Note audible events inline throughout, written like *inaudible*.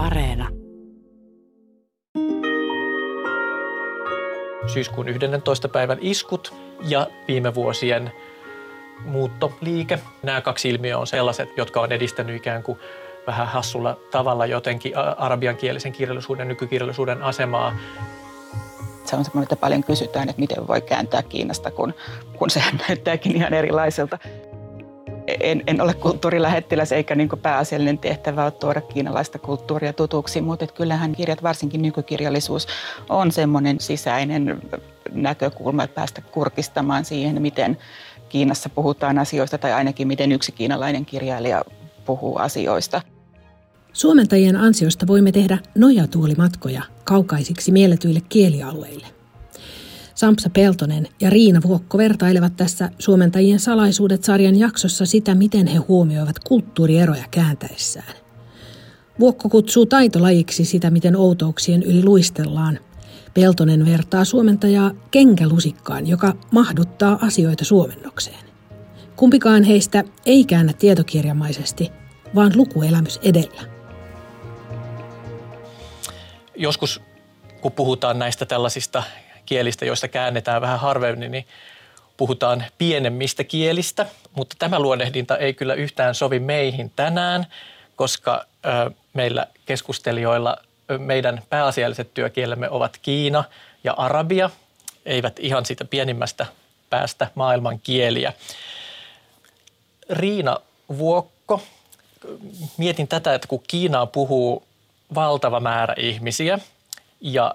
Areena. Syyskuun 11. päivän iskut ja viime vuosien muuttoliike. Nämä kaksi ilmiöä on sellaiset, jotka on edistänyt ikään kuin vähän hassulla tavalla jotenkin arabiankielisen kirjallisuuden, nykykirjallisuuden asemaa. Se on semmoinen, että paljon kysytään, että miten voi kääntää Kiinasta, kun, kun sehän näyttääkin ihan erilaiselta. En, en ole kulttuurilähettiläs eikä niin pääasiallinen tehtävä ole tuoda kiinalaista kulttuuria tutuksi, mutta että kyllähän kirjat, varsinkin nykykirjallisuus, on semmoinen sisäinen näkökulma, että päästä kurkistamaan siihen, miten Kiinassa puhutaan asioista tai ainakin miten yksi kiinalainen kirjailija puhuu asioista. Suomentajien ansiosta voimme tehdä nojatuolimatkoja kaukaisiksi mielletyille kielialueille. Sampsa Peltonen ja Riina Vuokko vertailevat tässä Suomentajien salaisuudet-sarjan jaksossa sitä, miten he huomioivat kulttuurieroja kääntäessään. Vuokko kutsuu taitolajiksi sitä, miten outouksien yli luistellaan. Peltonen vertaa suomentajaa kenkälusikkaan, joka mahduttaa asioita suomennokseen. Kumpikaan heistä ei käännä tietokirjamaisesti, vaan lukuelämys edellä. Joskus kun puhutaan näistä tällaisista kielistä, joista käännetään vähän harvemmin, niin puhutaan pienemmistä kielistä, mutta tämä luonnehdinta ei kyllä yhtään sovi meihin tänään, koska ö, meillä keskustelijoilla meidän pääasialliset työkielemme ovat Kiina ja Arabia, eivät ihan siitä pienimmästä päästä maailman kieliä. Riina Vuokko, mietin tätä, että kun Kiinaa puhuu valtava määrä ihmisiä ja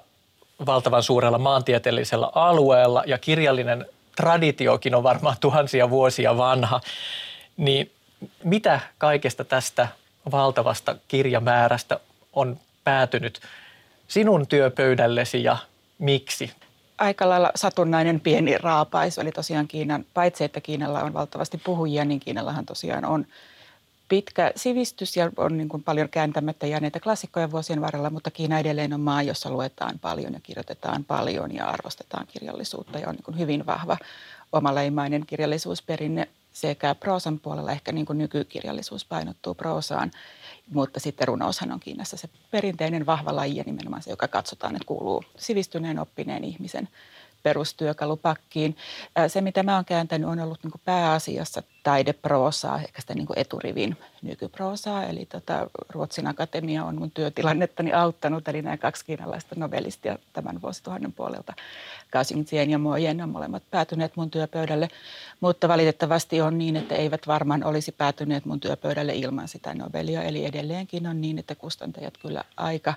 valtavan suurella maantieteellisellä alueella ja kirjallinen traditiokin on varmaan tuhansia vuosia vanha, niin mitä kaikesta tästä valtavasta kirjamäärästä on päätynyt sinun työpöydällesi ja miksi? aika lailla satunnainen pieni raapaisu. Eli tosiaan Kiinan, paitsi että Kiinalla on valtavasti puhujia, niin Kiinallahan tosiaan on pitkä sivistys ja on niin kuin paljon kääntämättä jääneitä klassikkoja vuosien varrella, mutta Kiina edelleen on maa, jossa luetaan paljon ja kirjoitetaan paljon ja arvostetaan kirjallisuutta ja on niin kuin hyvin vahva omaleimainen kirjallisuusperinne sekä proosan puolella. Ehkä niin kuin nykykirjallisuus painottuu proosaan mutta sitten runoushan on Kiinassa se perinteinen vahva laji ja nimenomaan se, joka katsotaan, että kuuluu sivistyneen oppineen ihmisen perustyökalupakkiin. Se, mitä mä oon kääntänyt, on ollut niin pääasiassa taideproosaa, ehkä sitä niin eturivin nykyproosaa. Eli tota, Ruotsin Akatemia on mun työtilannettani auttanut, eli nämä kaksi kiinalaista novelistia tämän vuosituhannen puolelta. Kaosing Tien ja Mo Yen on molemmat päätyneet mun työpöydälle, mutta valitettavasti on niin, että eivät varmaan olisi päätyneet mun työpöydälle ilman sitä novelia. Eli edelleenkin on niin, että kustantajat kyllä aika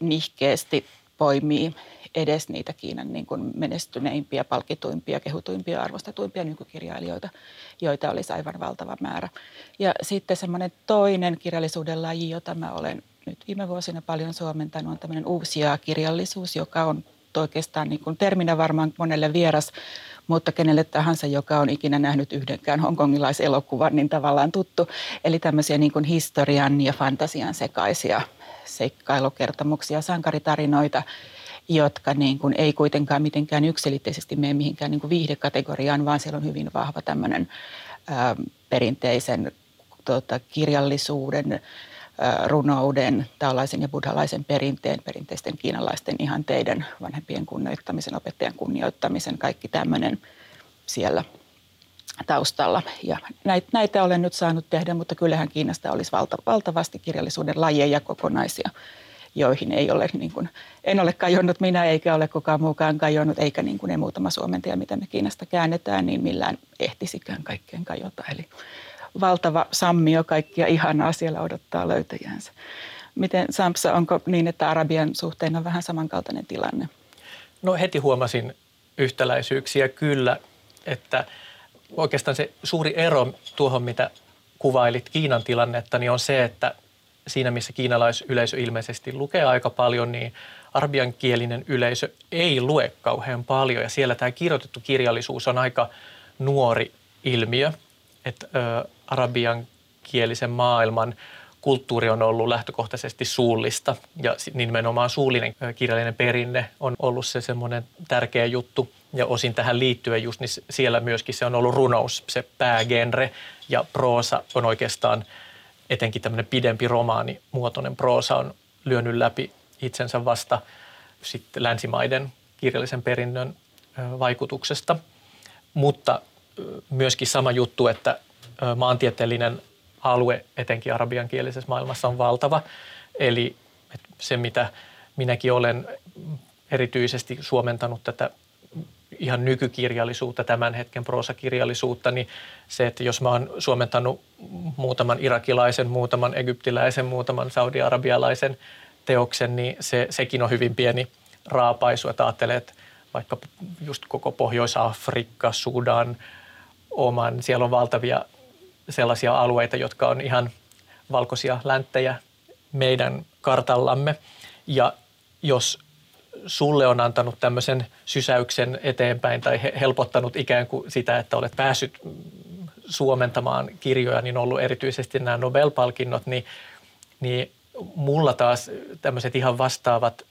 nihkeästi poimii edes niitä Kiinan niin kuin menestyneimpiä, palkituimpia, kehutuimpia, arvostetuimpia nykykirjailijoita, joita olisi aivan valtava määrä. Ja sitten semmoinen toinen kirjallisuuden laji, jota mä olen nyt viime vuosina paljon suomentanut, on tämmöinen uusia kirjallisuus, joka on oikeastaan niin kuin terminä varmaan monelle vieras, mutta kenelle tahansa, joka on ikinä nähnyt yhdenkään hongkongilaiselokuvan, niin tavallaan tuttu. Eli tämmöisiä niin kuin historian ja fantasian sekaisia seikkailukertomuksia, sankaritarinoita, jotka niin kuin ei kuitenkaan mitenkään yksilitteisesti mene mihinkään niin kuin viihdekategoriaan, vaan siellä on hyvin vahva tämmöinen perinteisen tota, kirjallisuuden, runouden, taolaisen ja buddhalaisen perinteen, perinteisten kiinalaisten ihanteiden, vanhempien kunnioittamisen, opettajan kunnioittamisen, kaikki tämmöinen siellä taustalla. Ja näitä, olen nyt saanut tehdä, mutta kyllähän Kiinasta olisi valta, valtavasti kirjallisuuden lajeja kokonaisia, joihin ei ole, niin kuin, en ole kajonnut minä eikä ole kukaan muukaan kajonnut, eikä niin kuin ne muutama suomentaja, mitä me Kiinasta käännetään, niin millään ehtisikään kaikkeen kajota. Eli valtava sammio, kaikkia ihanaa siellä odottaa löytäjänsä. Miten Sampsa, onko niin, että Arabian suhteen on vähän samankaltainen tilanne? No heti huomasin yhtäläisyyksiä kyllä, että – oikeastaan se suuri ero tuohon, mitä kuvailit Kiinan tilannetta, niin on se, että siinä missä kiinalaisyleisö ilmeisesti lukee aika paljon, niin arabiankielinen yleisö ei lue kauhean paljon. Ja siellä tämä kirjoitettu kirjallisuus on aika nuori ilmiö, että ö, arabiankielisen maailman kulttuuri on ollut lähtökohtaisesti suullista ja nimenomaan suullinen kirjallinen perinne on ollut se semmoinen tärkeä juttu ja osin tähän liittyen just, niin siellä myöskin se on ollut runous, se päägenre ja proosa on oikeastaan etenkin tämmöinen pidempi romaani, muotoinen proosa on lyönyt läpi itsensä vasta sitten länsimaiden kirjallisen perinnön vaikutuksesta. Mutta myöskin sama juttu, että maantieteellinen alue etenkin arabiankielisessä maailmassa on valtava. Eli se, mitä minäkin olen erityisesti suomentanut tätä ihan nykykirjallisuutta, tämän hetken proosakirjallisuutta, niin se, että jos mä oon suomentanut muutaman irakilaisen, muutaman egyptiläisen, muutaman saudi-arabialaisen teoksen, niin se, sekin on hyvin pieni raapaisu, että ajattelee, että vaikka just koko Pohjois-Afrikka, Sudan, Oman, siellä on valtavia sellaisia alueita, jotka on ihan valkoisia länttejä meidän kartallamme. Ja jos sulle on antanut tämmöisen sysäyksen eteenpäin tai helpottanut ikään kuin sitä, että olet päässyt suomentamaan kirjoja, niin on ollut erityisesti nämä Nobel-palkinnot, niin, niin mulla taas tämmöiset ihan vastaavat,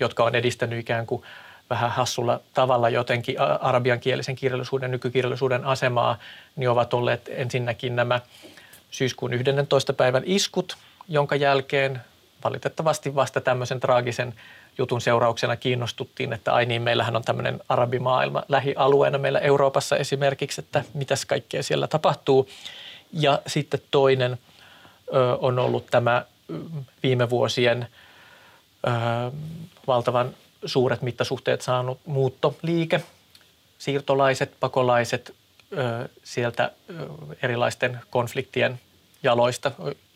jotka on edistänyt ikään kuin vähän hassulla tavalla jotenkin arabiankielisen kirjallisuuden, nykykirjallisuuden asemaa, niin ovat olleet ensinnäkin nämä syyskuun 11. päivän iskut, jonka jälkeen valitettavasti vasta tämmöisen traagisen jutun seurauksena kiinnostuttiin, että ai niin, meillähän on tämmöinen arabimaailma lähialueena meillä Euroopassa esimerkiksi, että mitäs kaikkea siellä tapahtuu. Ja sitten toinen ö, on ollut tämä viime vuosien ö, valtavan suuret mittasuhteet saanut muuttoliike, siirtolaiset, pakolaiset ö, sieltä ö, erilaisten konfliktien jaloista.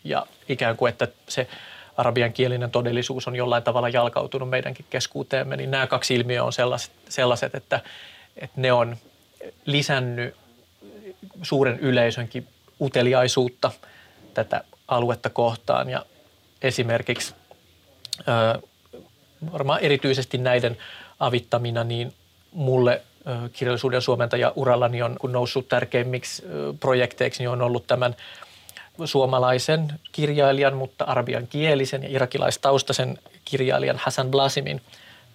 Ja ikään kuin, että se arabiankielinen todellisuus on jollain tavalla jalkautunut meidänkin keskuuteemme, niin nämä kaksi ilmiöä on sellaiset, sellaiset että, että ne on lisännyt suuren yleisönkin uteliaisuutta tätä aluetta kohtaan. Ja esimerkiksi varmaan erityisesti näiden avittamina, niin mulle kirjallisuuden suomentaja urallani on kun noussut tärkeimmiksi projekteiksi, niin on ollut tämän suomalaisen kirjailijan, mutta arabian kielisen ja irakilaistaustaisen kirjailijan Hassan Blasimin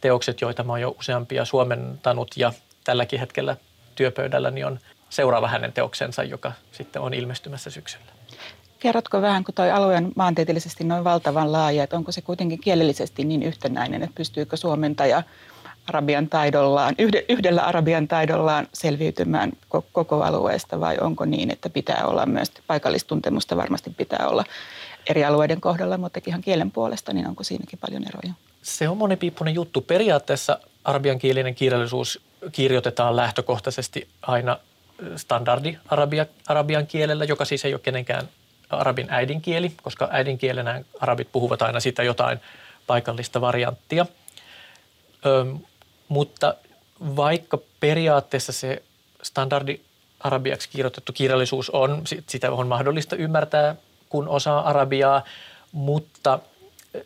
teokset, joita mä oon jo useampia suomentanut ja tälläkin hetkellä työpöydälläni on seuraava hänen teoksensa, joka sitten on ilmestymässä syksyllä. Kerrotko vähän, kun tuo alue on maantieteellisesti noin valtavan laaja, että onko se kuitenkin kielellisesti niin yhtenäinen, että pystyykö suomentaja arabian taidollaan, yhdellä arabian taidollaan selviytymään koko alueesta vai onko niin, että pitää olla myös paikallistuntemusta varmasti pitää olla eri alueiden kohdalla, mutta ihan kielen puolesta, niin onko siinäkin paljon eroja? Se on monipiippunen juttu. Periaatteessa arabiankielinen kirjallisuus kirjoitetaan lähtökohtaisesti aina standardi arabia, arabian kielellä, joka siis ei ole kenenkään arabin äidinkieli, koska äidinkielenä arabit puhuvat aina sitä jotain paikallista varianttia. Öm, mutta vaikka periaatteessa se standardi arabiaksi kirjoitettu kirjallisuus on, sitä on mahdollista ymmärtää, kun osaa arabiaa, mutta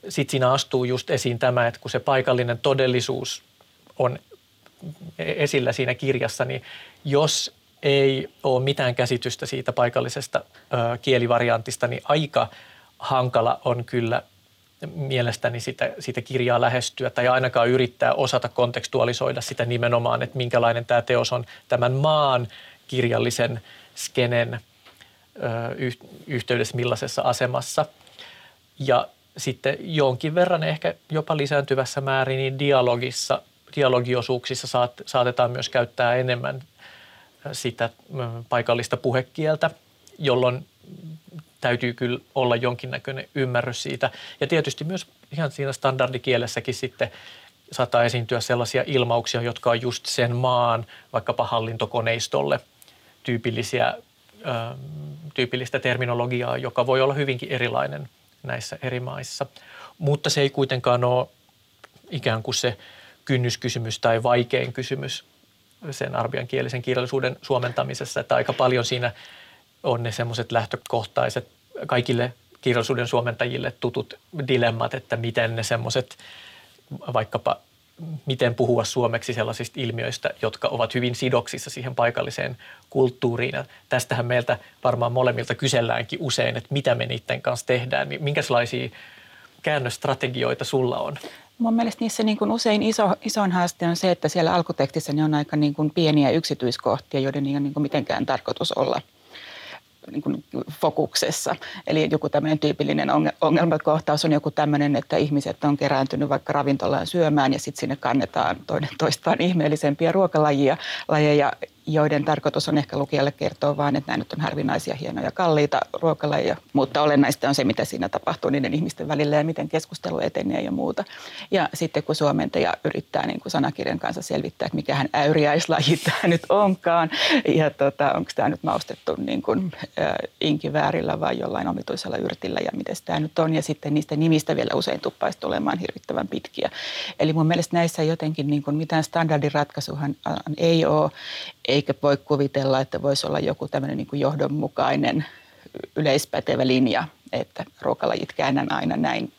sitten siinä astuu just esiin tämä, että kun se paikallinen todellisuus on esillä siinä kirjassa, niin jos ei ole mitään käsitystä siitä paikallisesta ö, kielivariantista, niin aika hankala on kyllä mielestäni sitä, sitä kirjaa lähestyä tai ainakaan yrittää osata kontekstualisoida sitä nimenomaan, että minkälainen tämä teos on tämän maan kirjallisen skenen ö, yhteydessä, millaisessa asemassa. Ja sitten jonkin verran ehkä jopa lisääntyvässä määrin niin dialogissa, dialogiosuuksissa saat, saatetaan myös käyttää enemmän sitä paikallista puhekieltä, jolloin täytyy kyllä olla jonkinnäköinen ymmärrys siitä. Ja tietysti myös ihan siinä standardikielessäkin sitten saattaa esiintyä sellaisia ilmauksia, jotka on just sen maan vaikkapa hallintokoneistolle tyypillisiä, ö, tyypillistä terminologiaa, joka voi olla hyvinkin erilainen näissä eri maissa. Mutta se ei kuitenkaan ole ikään kuin se kynnyskysymys tai vaikein kysymys sen kielisen kirjallisuuden suomentamisessa, että aika paljon siinä on ne semmoiset lähtökohtaiset kaikille kirjallisuuden suomentajille tutut dilemmat, että miten ne semmoiset vaikkapa miten puhua suomeksi sellaisista ilmiöistä, jotka ovat hyvin sidoksissa siihen paikalliseen kulttuuriin. Ja tästähän meiltä varmaan molemmilta kyselläänkin usein, että mitä me niiden kanssa tehdään. Minkälaisia käännöstrategioita sulla on? Mun mielestä niissä niin kuin usein iso, isoin haaste on se, että siellä alkutekstissä ne on aika niin kuin pieniä yksityiskohtia, joiden ei ole niin kuin mitenkään tarkoitus olla niin kuin fokuksessa. Eli joku tämmöinen tyypillinen ongelmakohtaus on joku tämmöinen, että ihmiset on kerääntynyt vaikka ravintolaan syömään ja sitten sinne kannetaan toinen toistaan ihmeellisempiä ruokalajia, lajeja, joiden tarkoitus on ehkä lukijalle kertoa vain, että nämä nyt on harvinaisia, hienoja, kalliita ruokalajeja, mutta olennaista on se, mitä siinä tapahtuu niiden ihmisten välillä ja miten keskustelu etenee ja muuta. Ja sitten kun suomentaja yrittää niin kuin sanakirjan kanssa selvittää, että mikähän äyriäislaji *laughs* tämä nyt onkaan ja tota, onko tämä nyt maustettu niin kuin, äh, inkiväärillä vai jollain omituisella yrtillä ja miten tämä nyt on. Ja sitten niistä nimistä vielä usein tuppaisi tulemaan hirvittävän pitkiä. Eli mun mielestä näissä jotenkin niin kuin mitään standardiratkaisuhan ei ole eikä voi kuvitella, että voisi olla joku tämmöinen niin kuin johdonmukainen yleispätevä linja, että ruokalajit käännän aina näin,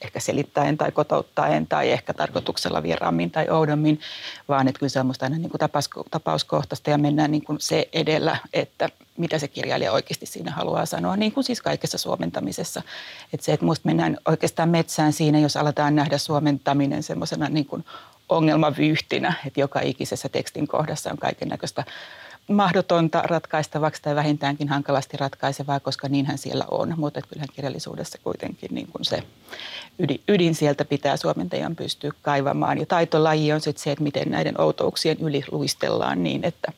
ehkä selittäen tai kotouttaen tai ehkä tarkoituksella vieraammin tai oudommin, vaan että kyllä se on musta aina niin kuin tapaus, tapauskohtaista ja mennään niin kuin se edellä, että mitä se kirjailija oikeasti siinä haluaa sanoa, niin kuin siis kaikessa suomentamisessa. Että se, että musta mennään oikeastaan metsään siinä, jos aletaan nähdä suomentaminen semmoisena niin kuin ongelmavyyhtinä, että joka ikisessä tekstin kohdassa on kaiken näköistä mahdotonta ratkaistavaksi tai vähintäänkin hankalasti ratkaisevaa, koska niinhän siellä on. Mutta kyllähän kirjallisuudessa kuitenkin niin kuin se ydin, ydin sieltä pitää suomentajan pystyä kaivamaan. Ja taitolaji on sitten se, että miten näiden outouksien yli luistellaan niin, että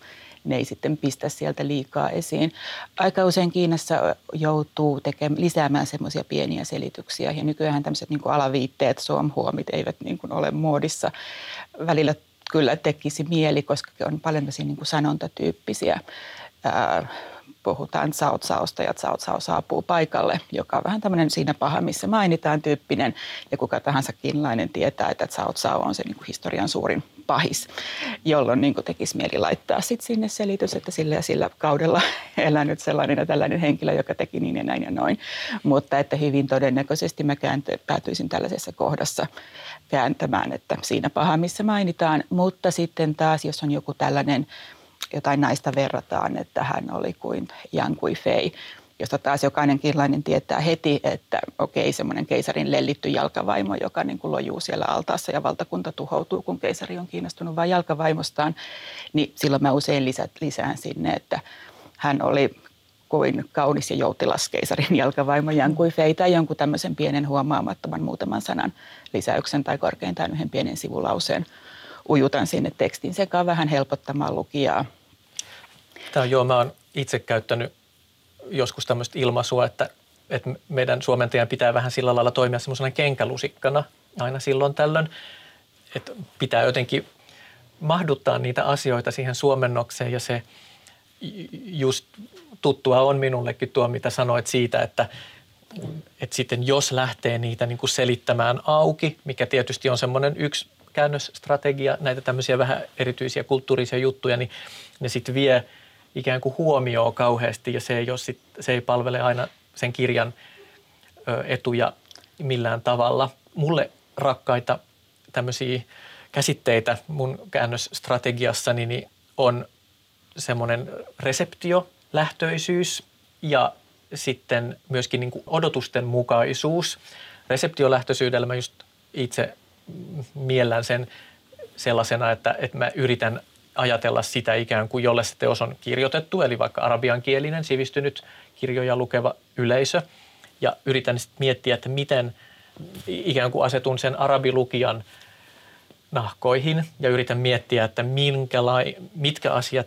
ne ei sitten pistä sieltä liikaa esiin. Aika usein Kiinassa joutuu tekemään, lisäämään semmoisia pieniä selityksiä ja nykyään tämmöiset niin alaviitteet, suomhuomit eivät niin kuin ole muodissa. Välillä kyllä tekisi mieli, koska on paljon niin kuin sanontatyyppisiä ää, puhutaan Sao Saosta ja Sao Sao saapuu paikalle, joka on vähän tämmöinen siinä paha, missä mainitaan tyyppinen. Ja kuka tahansa kiinalainen tietää, että Sao Sao on se niin kuin historian suurin pahis, jolloin niin kuin tekisi mieli laittaa sit sinne selitys, että sillä ja sillä kaudella *laughs* elänyt sellainen ja tällainen henkilö, joka teki niin ja näin ja noin. Mutta että hyvin todennäköisesti mä kääntö, päätyisin tällaisessa kohdassa kääntämään, että siinä paha, missä mainitaan. Mutta sitten taas, jos on joku tällainen jotain naista verrataan, että hän oli kuin Yang Kui Fei, josta taas jokainen kirlainen tietää heti, että okei, semmoinen keisarin lellitty jalkavaimo, joka niin kuin lojuu siellä altaassa ja valtakunta tuhoutuu, kun keisari on kiinnostunut vain jalkavaimostaan, niin silloin mä usein lisät, lisään sinne, että hän oli kuin kaunis ja joutilas keisarin jalkavaimo Yang Kui Fei tai jonkun tämmöisen pienen huomaamattoman muutaman sanan lisäyksen tai korkeintaan yhden pienen sivulauseen ujutan sinne tekstin sekaan vähän helpottamaan lukijaa. Tämä on, joo, mä oon itse käyttänyt joskus tämmöistä ilmaisua, että, että meidän suomentajan pitää vähän sillä lailla toimia semmoisena kenkälusikkana aina silloin tällöin, että pitää jotenkin mahduttaa niitä asioita siihen suomennokseen ja se just tuttua on minullekin tuo, mitä sanoit siitä, että, että sitten jos lähtee niitä niin kuin selittämään auki, mikä tietysti on semmoinen yksi käännösstrategia, näitä tämmöisiä vähän erityisiä kulttuurisia juttuja, niin ne sitten vie ikään kuin huomioon kauheasti ja se ei, ole sit, se ei palvele aina sen kirjan ö, etuja millään tavalla. Mulle rakkaita tämmöisiä käsitteitä mun käännösstrategiassani niin on semmoinen reseptiolähtöisyys ja sitten myöskin niin odotusten mukaisuus. Reseptiolähtöisyydellä mä just itse miellän sen sellaisena, että, että mä yritän ajatella sitä ikään kuin, jolle se teos on kirjoitettu, eli vaikka arabiankielinen, sivistynyt kirjoja lukeva yleisö, ja yritän sitten miettiä, että miten ikään kuin asetun sen arabilukijan nahkoihin ja yritän miettiä, että lai, mitkä asiat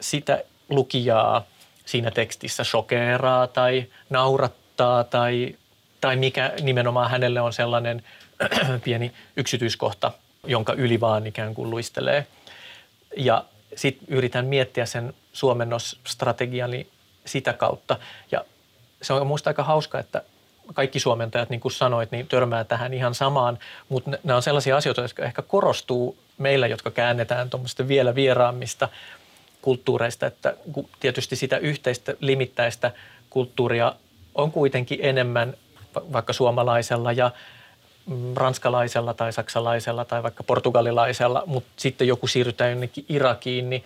sitä lukijaa siinä tekstissä shokeeraa tai naurattaa tai, tai mikä nimenomaan hänelle on sellainen *clears throat* pieni yksityiskohta, jonka yli vaan ikään kuin luistelee. Ja sitten yritän miettiä sen suomennosstrategiani sitä kautta. Ja se on minusta aika hauska, että kaikki suomentajat, niin kuin sanoit, niin törmää tähän ihan samaan, mutta nämä on sellaisia asioita, jotka ehkä korostuu meillä, jotka käännetään tuommoista vielä vieraammista kulttuureista, että tietysti sitä yhteistä limittäistä kulttuuria on kuitenkin enemmän vaikka suomalaisella ja ranskalaisella tai saksalaisella tai vaikka portugalilaisella, mutta sitten joku siirrytään jonnekin Irakiin, niin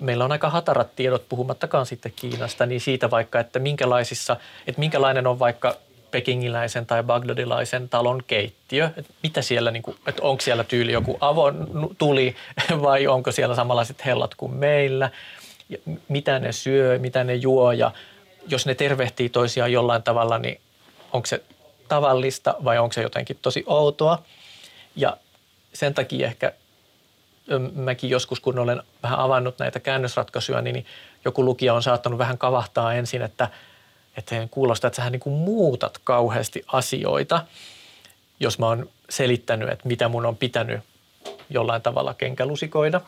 meillä on aika hatarat tiedot, puhumattakaan sitten Kiinasta, niin siitä vaikka, että minkälaisissa, että minkälainen on vaikka pekingiläisen tai bagdadilaisen talon keittiö, että mitä siellä, niin kuin, että onko siellä tyyli joku avon tuli *laughs* vai onko siellä samanlaiset hellat kuin meillä, ja mitä ne syö, mitä ne juo? Ja jos ne tervehtii toisiaan jollain tavalla, niin onko se tavallista vai onko se jotenkin tosi outoa. Ja sen takia ehkä mäkin joskus, kun olen vähän avannut näitä käännösratkaisuja, niin joku lukija on saattanut vähän kavahtaa ensin, että, että kuulostaa, että sä niin kuin muutat kauheasti asioita, jos mä oon selittänyt, että mitä mun on pitänyt jollain tavalla kenkälusikoida.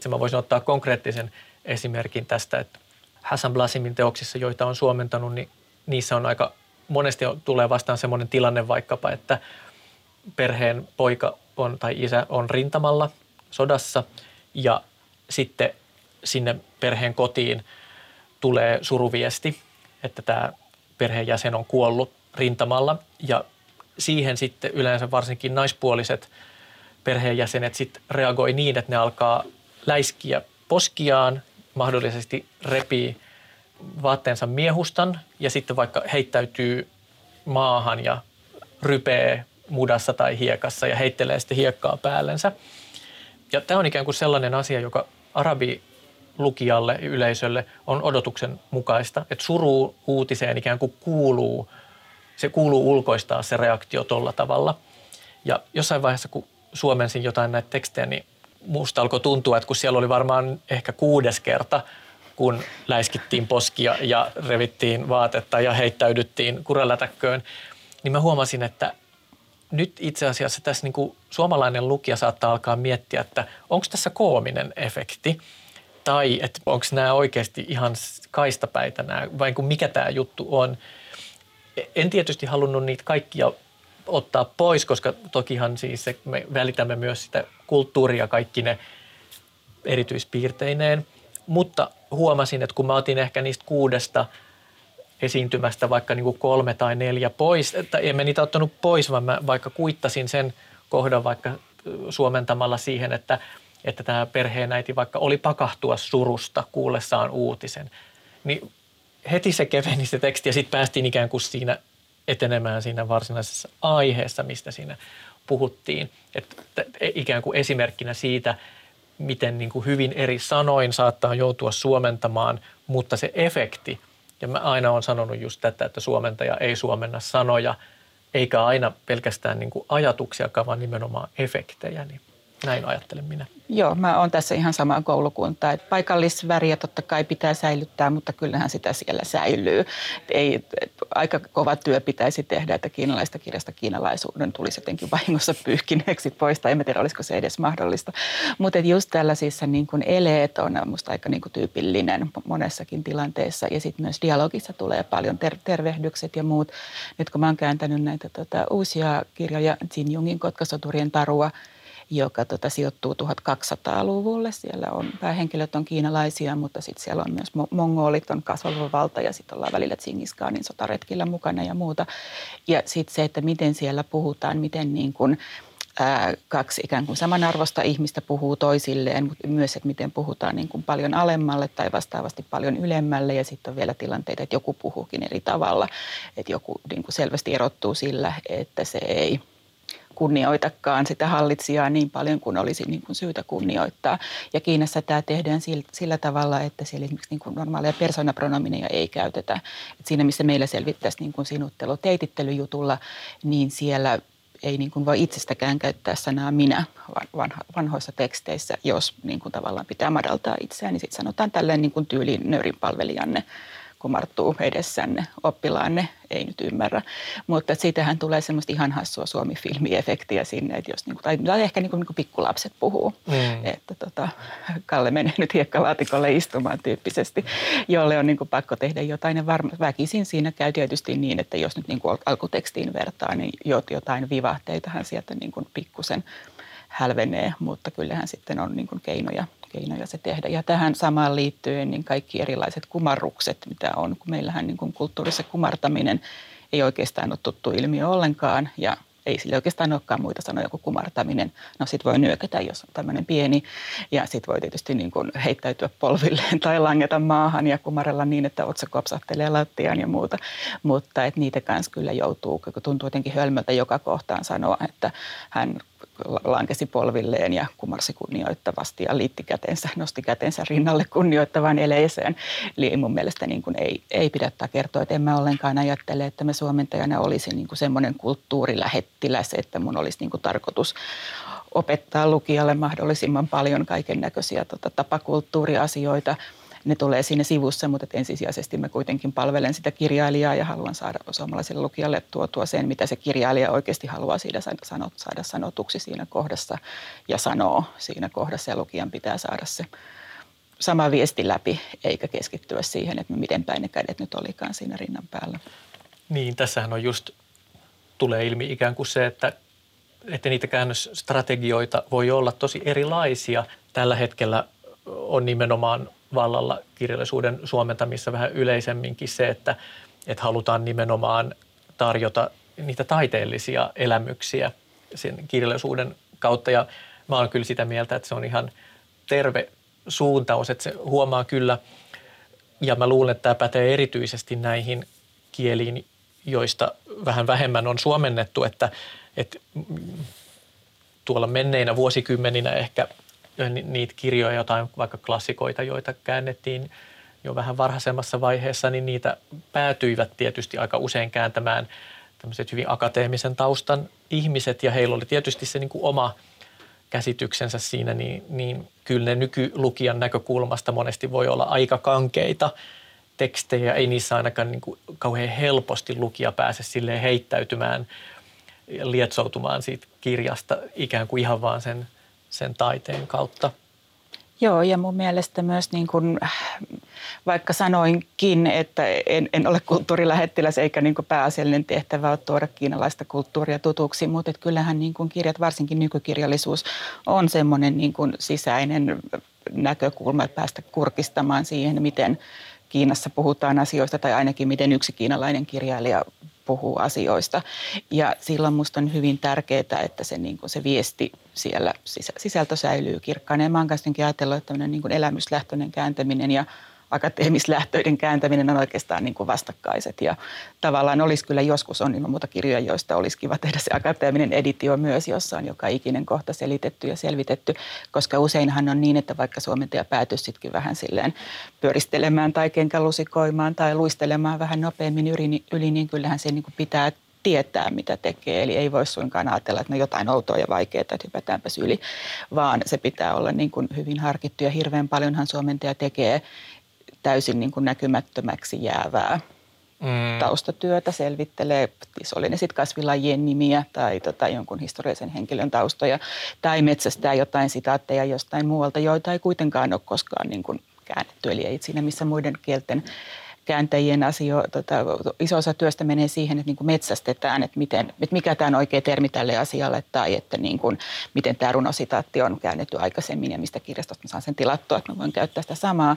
Se mä voisin ottaa konkreettisen esimerkin tästä, että Hassan Blasimin teoksissa, joita on suomentanut, niin niissä on aika monesti tulee vastaan semmoinen tilanne vaikkapa, että perheen poika on tai isä on rintamalla sodassa ja sitten sinne perheen kotiin tulee suruviesti, että tämä perheenjäsen on kuollut rintamalla. Ja siihen sitten yleensä varsinkin naispuoliset perheenjäsenet sitten reagoi niin, että ne alkaa läiskiä poskiaan, mahdollisesti repii vaatteensa miehustan ja sitten vaikka heittäytyy maahan ja rypee mudassa tai hiekassa ja heittelee sitten hiekkaa päällensä. Ja tämä on ikään kuin sellainen asia, joka arabi lukijalle ja yleisölle on odotuksen mukaista, että suru uutiseen ikään kuin kuuluu, se kuuluu ulkoistaa se reaktio tuolla tavalla. Ja jossain vaiheessa, kun suomensin jotain näitä tekstejä, niin musta alkoi tuntua, että kun siellä oli varmaan ehkä kuudes kerta, kun läiskittiin poskia ja revittiin vaatetta ja heittäydyttiin kurelätäkköön, niin mä huomasin, että nyt itse asiassa tässä niin kuin suomalainen lukija saattaa alkaa miettiä, että onko tässä koominen efekti tai että onko nämä oikeasti ihan kaistapäitä nämä, vai mikä tämä juttu on. En tietysti halunnut niitä kaikkia ottaa pois, koska tokihan siis me välitämme myös sitä kulttuuria kaikki ne erityispiirteineen. Mutta huomasin, että kun mä otin ehkä niistä kuudesta esiintymästä vaikka niin kuin kolme tai neljä pois, että emme niitä ottanut pois, vaan mä vaikka kuittasin sen kohdan vaikka suomentamalla siihen, että, että tämä perheenäiti vaikka oli pakahtua surusta kuullessaan uutisen, niin heti se keveni se teksti ja sitten päästiin ikään kuin siinä etenemään siinä varsinaisessa aiheessa, mistä siinä puhuttiin. Että ikään kuin esimerkkinä siitä, miten niin kuin hyvin eri sanoin saattaa joutua suomentamaan, mutta se efekti, ja mä aina olen sanonut just tätä, että suomentaja ei suomenna sanoja, eikä aina pelkästään niin kuin ajatuksia, vaan nimenomaan efektejä, niin näin ajattelen minä. Joo, mä oon tässä ihan samaa koulukuntaa. Että paikallisväriä totta kai pitää säilyttää, mutta kyllähän sitä siellä säilyy. Ei, aika kova työ pitäisi tehdä, että kiinalaista kirjasta kiinalaisuuden tulisi jotenkin vahingossa pyyhkineeksi pois, tai en tiedä, olisiko se edes mahdollista. Mutta just tällaisissa niin kuin eleet on musta aika niin kuin tyypillinen monessakin tilanteessa, ja sitten myös dialogissa tulee paljon ter- tervehdykset ja muut. Nyt kun mä oon kääntänyt näitä tota, uusia kirjoja, Jin Jungin Kotkasoturien tarua, joka tota, sijoittuu 1200-luvulle. Siellä on, päähenkilöt on kiinalaisia, mutta sitten siellä on myös mongolit, on kasvava valta ja sitten ollaan välillä Tsingiskaanin sotaretkillä mukana ja muuta. Ja sitten se, että miten siellä puhutaan, miten niin kuin, ää, kaksi ikään kuin samanarvoista ihmistä puhuu toisilleen, mutta myös, että miten puhutaan niin kuin paljon alemmalle tai vastaavasti paljon ylemmälle. Ja sitten on vielä tilanteita, että joku puhuukin eri tavalla, että joku niin kuin selvästi erottuu sillä, että se ei – kunnioitakaan sitä hallitsijaa niin paljon kuin olisi niin kuin syytä kunnioittaa. Ja Kiinassa tämä tehdään sillä, sillä tavalla, että siellä esimerkiksi niin kuin normaaleja persoonapronomineja ei käytetä. Et siinä, missä meillä selvittäisi niin kuin sinuttelu teitittelyjutulla, niin siellä ei niin kuin voi itsestäkään käyttää sanaa minä vanhoissa teksteissä, jos niin kuin tavallaan pitää madaltaa itseään, niin sitten sanotaan tälleen niin kuin tyyliin nöyrinpalvelijanne kumartuu edessänne, oppilaanne ei nyt ymmärrä. Mutta siitähän tulee semmoista ihan hassua Suomi-filmiefektiä sinne, että jos, niinku, tai, tai ehkä niin kuin, niin kuin pikkulapset puhuu, mm. että tota, Kalle menee nyt hiekkalaatikolle istumaan tyyppisesti, jolle on niin kuin pakko tehdä jotain. Ja varma, väkisin siinä käy tietysti niin, että jos nyt niin kuin alkutekstiin vertaa, niin jotain vivahteitahan sieltä niin kuin pikkusen hälvenee, mutta kyllähän sitten on niin kuin keinoja keinoja se tehdä. Ja tähän samaan liittyen niin kaikki erilaiset kumarrukset, mitä on, kun meillähän niin kuin kulttuurissa kumartaminen ei oikeastaan ole tuttu ilmiö ollenkaan ja ei sille oikeastaan olekaan muita sanoja kuin kumartaminen. No sit voi nyökätä, jos on tämmöinen pieni ja sit voi tietysti niin kuin heittäytyä polvilleen *laughs* tai langeta maahan ja kumarella niin, että otsa kopsahtelee lattiaan ja muuta. Mutta et niitä kanssa kyllä joutuu, kun tuntuu jotenkin hölmöltä joka kohtaan sanoa, että hän lankesi polvilleen ja kumarsi kunnioittavasti ja liitti kätensä, nosti kätensä rinnalle kunnioittavaan eleeseen. Eli mun mielestä niin kuin ei, ei pidä kertoa, että en mä ollenkaan ajattele, että mä suomentajana olisin niin kuin semmoinen kulttuurilähettiläs, että mun olisi niin kuin tarkoitus opettaa lukijalle mahdollisimman paljon kaiken näköisiä tota, tapakulttuuriasioita – ne tulee siinä sivussa, mutta ensisijaisesti mä kuitenkin palvelen sitä kirjailijaa ja haluan saada suomalaiselle lukijalle tuotua sen, mitä se kirjailija oikeasti haluaa siitä saada sanotuksi siinä kohdassa ja sanoo siinä kohdassa ja lukijan pitää saada se sama viesti läpi, eikä keskittyä siihen, että miten päin ne kädet nyt olikaan siinä rinnan päällä. Niin, tässähän on just, tulee ilmi ikään kuin se, että, että niitä käännösstrategioita voi olla tosi erilaisia. Tällä hetkellä on nimenomaan vallalla kirjallisuuden suomentamissa vähän yleisemminkin se, että, että halutaan nimenomaan tarjota niitä taiteellisia elämyksiä sen kirjallisuuden kautta. Ja mä olen kyllä sitä mieltä, että se on ihan terve suuntaus, että se huomaa kyllä, ja mä luulen, että tämä pätee erityisesti näihin kieliin, joista vähän vähemmän on suomennettu, että, että tuolla menneinä vuosikymmeninä ehkä niitä kirjoja, jotain vaikka klassikoita, joita käännettiin jo vähän varhaisemmassa vaiheessa, niin niitä päätyivät tietysti aika usein kääntämään tämmöiset hyvin akateemisen taustan ihmiset ja heillä oli tietysti se niin kuin oma käsityksensä siinä, niin, niin kyllä ne nykylukijan näkökulmasta monesti voi olla aika kankeita tekstejä. Ei niissä ainakaan niin kuin kauhean helposti lukija pääse sille heittäytymään lietsoutumaan siitä kirjasta ikään kuin ihan vaan sen – sen taiteen kautta. Joo, ja mun mielestä myös niin kuin, vaikka sanoinkin, että en, en ole kulttuurilähettiläs eikä niin kuin pääasiallinen tehtävä ole tuoda kiinalaista kulttuuria tutuksi, mutta että kyllähän niin kuin kirjat, varsinkin nykykirjallisuus, on semmoinen niin kuin sisäinen näkökulma, että päästä kurkistamaan siihen, miten Kiinassa puhutaan asioista tai ainakin miten yksi kiinalainen kirjailija puhuu asioista. Ja silloin minusta on hyvin tärkeää, että se, niin kuin se viesti siellä sisältö säilyy kirkkaana. Ja mä oon ajatellut, että niin elämyslähtöinen kääntäminen ja akateemislähtöiden kääntäminen on oikeastaan niin kuin vastakkaiset. Ja tavallaan olisi kyllä joskus on ilman muuta kirjoja, joista olisi kiva tehdä se akateeminen editio myös, jossa on joka ikinen kohta selitetty ja selvitetty, koska useinhan on niin, että vaikka suomentaja päätyisi sitkin vähän silleen pyöristelemään tai kenkälusikoimaan tai luistelemaan vähän nopeammin yli, niin kyllähän se niin kuin pitää tietää, mitä tekee. Eli ei voi suinkaan ajatella, että no jotain outoa ja vaikeaa, että hypätäänpäs yli, vaan se pitää olla niin kuin hyvin harkittu. Ja hirveän paljonhan suomentaja tekee täysin niin kuin näkymättömäksi jäävää mm. taustatyötä, selvittelee, siis oli ne sitten kasvilajien nimiä tai tota, jonkun historiallisen henkilön taustoja, tai metsästää jotain sitaatteja jostain muualta, joita ei kuitenkaan ole koskaan niin kuin käännetty, eli ei siinä missä muiden kielten kääntäjien asio, tota, iso osa työstä menee siihen, että niin kuin metsästetään, että, miten, että mikä tämä on oikea termi tälle asialle tai että niin kuin, miten tämä runositaatti on käännetty aikaisemmin ja mistä kirjastosta mä saan sen tilattua, että mä voin käyttää sitä samaa.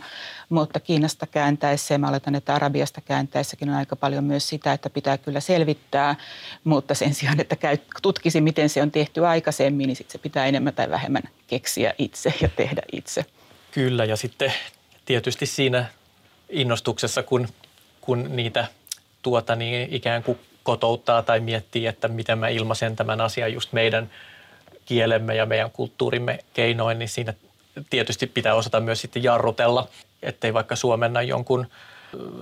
Mutta Kiinasta kääntäessä ja mä oletan, että Arabiasta kääntäessäkin on aika paljon myös sitä, että pitää kyllä selvittää, mutta sen sijaan, että käy, tutkisi, miten se on tehty aikaisemmin, niin sitten se pitää enemmän tai vähemmän keksiä itse ja tehdä itse. Kyllä ja sitten tietysti siinä innostuksessa, kun, kun niitä tuota, niin ikään kuin kotouttaa tai miettii, että miten mä ilmaisen tämän asian just meidän kielemme ja meidän kulttuurimme keinoin, niin siinä tietysti pitää osata myös sitten jarrutella, ettei vaikka suomenna jonkun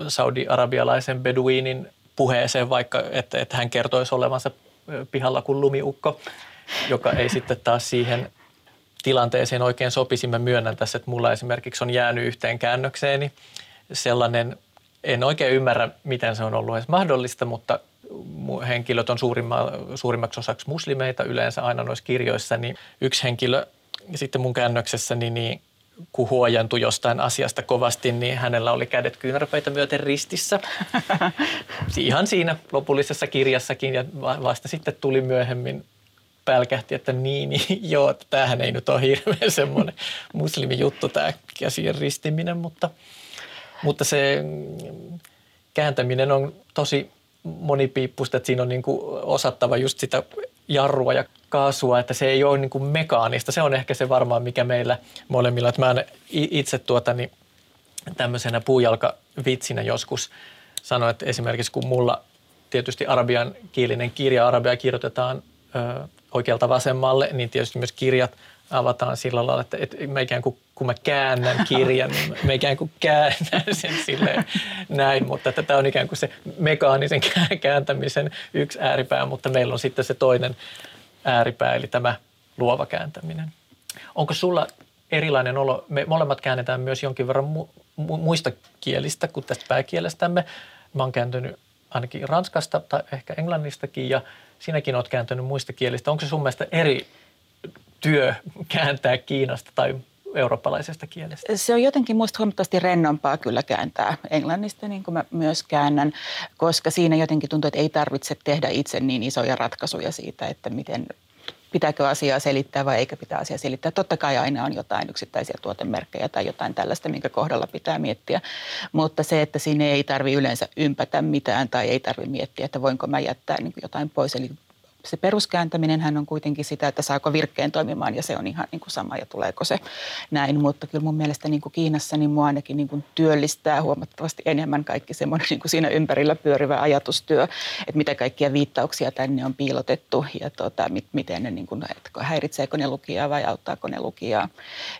saudi-arabialaisen beduinin puheeseen vaikka, että, että hän kertoisi olevansa pihalla kuin lumiukko, joka ei sitten taas siihen tilanteeseen oikein sopisi. Mä myönnän tässä, että mulla esimerkiksi on jäänyt yhteen käännökseeni sellainen, en oikein ymmärrä, miten se on ollut edes mahdollista, mutta henkilöt on suurimma, suurimmaksi osaksi muslimeita yleensä aina noissa kirjoissa, niin yksi henkilö sitten mun käännöksessä, niin, niin kun huojantui jostain asiasta kovasti, niin hänellä oli kädet kyynärpäitä myöten ristissä. *laughs* Ihan siinä lopullisessa kirjassakin ja vasta sitten tuli myöhemmin pälkähti, että niin, niin *laughs* joo, että tämähän ei nyt ole hirveän semmoinen *laughs* muslimijuttu tämä käsien ristiminen, mutta – mutta se kääntäminen on tosi monipiippuista, että siinä on niin kuin osattava just sitä jarrua ja kaasua, että se ei ole niin kuin mekaanista. Se on ehkä se varmaan, mikä meillä molemmilla. Että mä itse tuota, niin tämmöisenä puujalkavitsinä joskus sanoin, että esimerkiksi kun mulla tietysti arabian kielinen kirja, arabia kirjoitetaan ö, oikealta vasemmalle, niin tietysti myös kirjat avataan sillä lailla, että, että mä ikään kuin, kun mä käännän kirjan, niin mä ikään kuin käännän sen silleen näin, mutta tämä on ikään kuin se mekaanisen kääntämisen yksi ääripää, mutta meillä on sitten se toinen ääripää, eli tämä luova kääntäminen. Onko sulla erilainen olo? Me molemmat käännetään myös jonkin verran mu- muista kielistä kuin tästä pääkielestämme. Mä oon kääntynyt ainakin ranskasta tai ehkä englannistakin ja sinäkin oot kääntynyt muista kielistä. Onko se sun mielestä eri työ kääntää Kiinasta tai eurooppalaisesta kielestä? Se on jotenkin muista huomattavasti rennompaa kyllä kääntää englannista, niin kuin mä myös käännän, koska siinä jotenkin tuntuu, että ei tarvitse tehdä itse niin isoja ratkaisuja siitä, että miten pitääkö asiaa selittää vai eikö pitää asiaa selittää. Totta kai aina on jotain yksittäisiä tuotemerkkejä tai jotain tällaista, minkä kohdalla pitää miettiä. Mutta se, että sinne ei tarvi yleensä ympätä mitään tai ei tarvi miettiä, että voinko mä jättää niin jotain pois. Eli se peruskääntäminen hän on kuitenkin sitä, että saako virkkeen toimimaan ja se on ihan niin kuin sama ja tuleeko se näin. Mutta kyllä mun mielestä niin kuin Kiinassa niin mua ainakin niin kuin työllistää huomattavasti enemmän kaikki semmoinen niin kuin siinä ympärillä pyörivä ajatustyö, että mitä kaikkia viittauksia tänne on piilotettu ja tota, miten ne, niin kuin, että häiritseekö ne lukijaa vai auttaako ne lukijaa.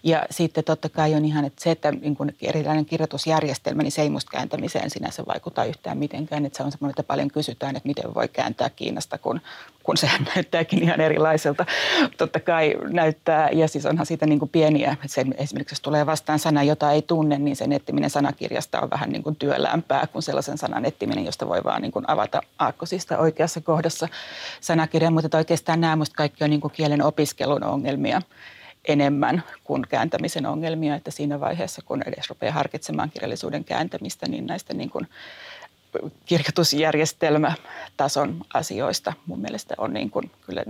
Ja sitten totta kai on ihan, että se, että niin kuin erilainen kirjoitusjärjestelmä, niin se ei musta kääntämiseen sinänsä vaikuta yhtään mitenkään. Että se on semmoinen, että paljon kysytään, että miten voi kääntää Kiinasta, kun kun sehän *laughs* näyttääkin ihan erilaiselta. Totta kai näyttää, ja siis onhan siitä niin kuin pieniä, että se, esimerkiksi jos tulee vastaan sana, jota ei tunne, niin sen etsiminen sanakirjasta on vähän niin kuin työlämpää kuin sellaisen sanan etsiminen, josta voi vaan niin kuin avata aakkosista oikeassa kohdassa sanakirjan. Mutta oikeastaan nämä musta kaikki on niin kuin kielen opiskelun ongelmia enemmän kuin kääntämisen ongelmia, että siinä vaiheessa, kun edes rupeaa harkitsemaan kirjallisuuden kääntämistä, niin näistä niin kuin kirjoitusjärjestelmätason asioista mun mielestä on niin kuin, kyllä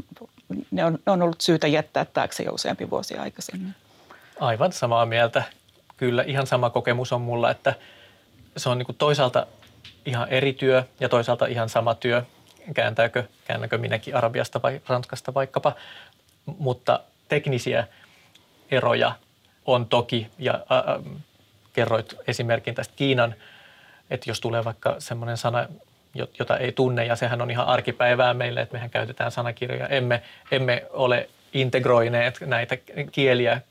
ne on, ne on ollut syytä jättää taakse jo useampi vuosi aikaisemmin. Aivan samaa mieltä. Kyllä ihan sama kokemus on mulla, että se on niin kuin toisaalta ihan eri työ ja toisaalta ihan sama työ. Kääntääkö, käännäkö minäkin Arabiasta vai Ranskasta vaikkapa, mutta teknisiä eroja on toki ja ä, kerroit esimerkin tästä Kiinan – että jos tulee vaikka semmoinen sana, jota ei tunne, ja sehän on ihan arkipäivää meille, että mehän käytetään sanakirjoja. Emme, emme ole integroineet näitä kieliä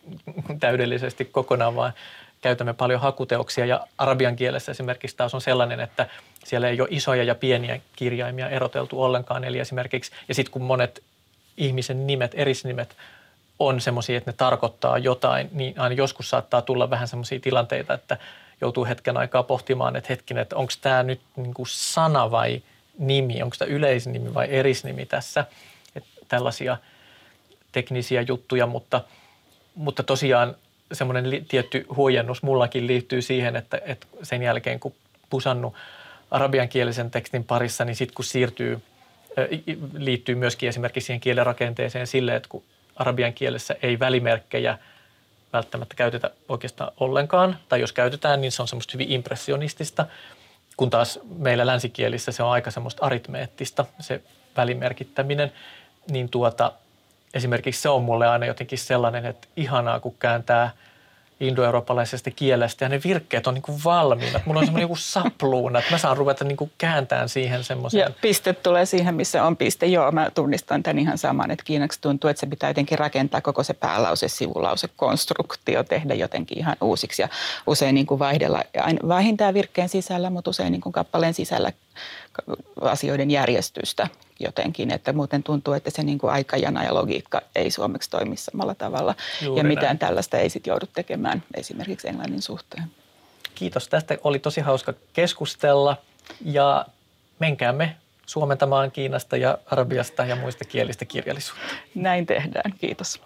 täydellisesti kokonaan, vaan käytämme paljon hakuteoksia. Ja arabian kielessä esimerkiksi taas on sellainen, että siellä ei ole isoja ja pieniä kirjaimia eroteltu ollenkaan. Eli esimerkiksi, ja sitten kun monet ihmisen nimet, erisnimet on semmoisia, että ne tarkoittaa jotain, niin aina joskus saattaa tulla vähän semmoisia tilanteita, että – joutuu hetken aikaa pohtimaan, että hetkinen, että onko tämä nyt niin kuin sana vai nimi, onko tämä yleisnimi vai erisnimi tässä. Että tällaisia teknisiä juttuja, mutta, mutta tosiaan semmoinen li, tietty huojennus mullakin liittyy siihen, että, että sen jälkeen kun pusannut arabiankielisen tekstin parissa, niin sitten kun siirtyy, liittyy myöskin esimerkiksi siihen kielen rakenteeseen sille, että kun arabian kielessä ei välimerkkejä – välttämättä käytetä oikeastaan ollenkaan, tai jos käytetään, niin se on semmoista hyvin impressionistista, kun taas meillä länsikielissä se on aika semmoista aritmeettista, se välimerkittäminen, niin tuota, esimerkiksi se on mulle aina jotenkin sellainen, että ihanaa, kun kääntää – indoeurooppalaisesta kielestä ja ne virkkeet on niin kuin valmiina. Mulla on semmoinen joku sapluuna, että mä saan ruveta niin kääntämään siihen semmoisen. Ja piste tulee siihen, missä on piste. Joo, mä tunnistan tämän ihan saman, että kiinaksi tuntuu, että se pitää jotenkin rakentaa koko se päälause, sivulause, konstruktio, tehdä jotenkin ihan uusiksi ja usein niin kuin vaihdella vähintään virkkeen sisällä, mutta usein niin kuin kappaleen sisällä asioiden järjestystä jotenkin, että muuten tuntuu, että se niin kuin aikajana ja logiikka ei suomeksi toimi samalla tavalla. Juuri ja mitään näin. tällaista ei sitten joudu tekemään esimerkiksi englannin suhteen. Kiitos tästä. Oli tosi hauska keskustella ja menkäämme suomentamaan Kiinasta ja Arabiasta ja muista kielistä kirjallisuutta. Näin tehdään. Kiitos.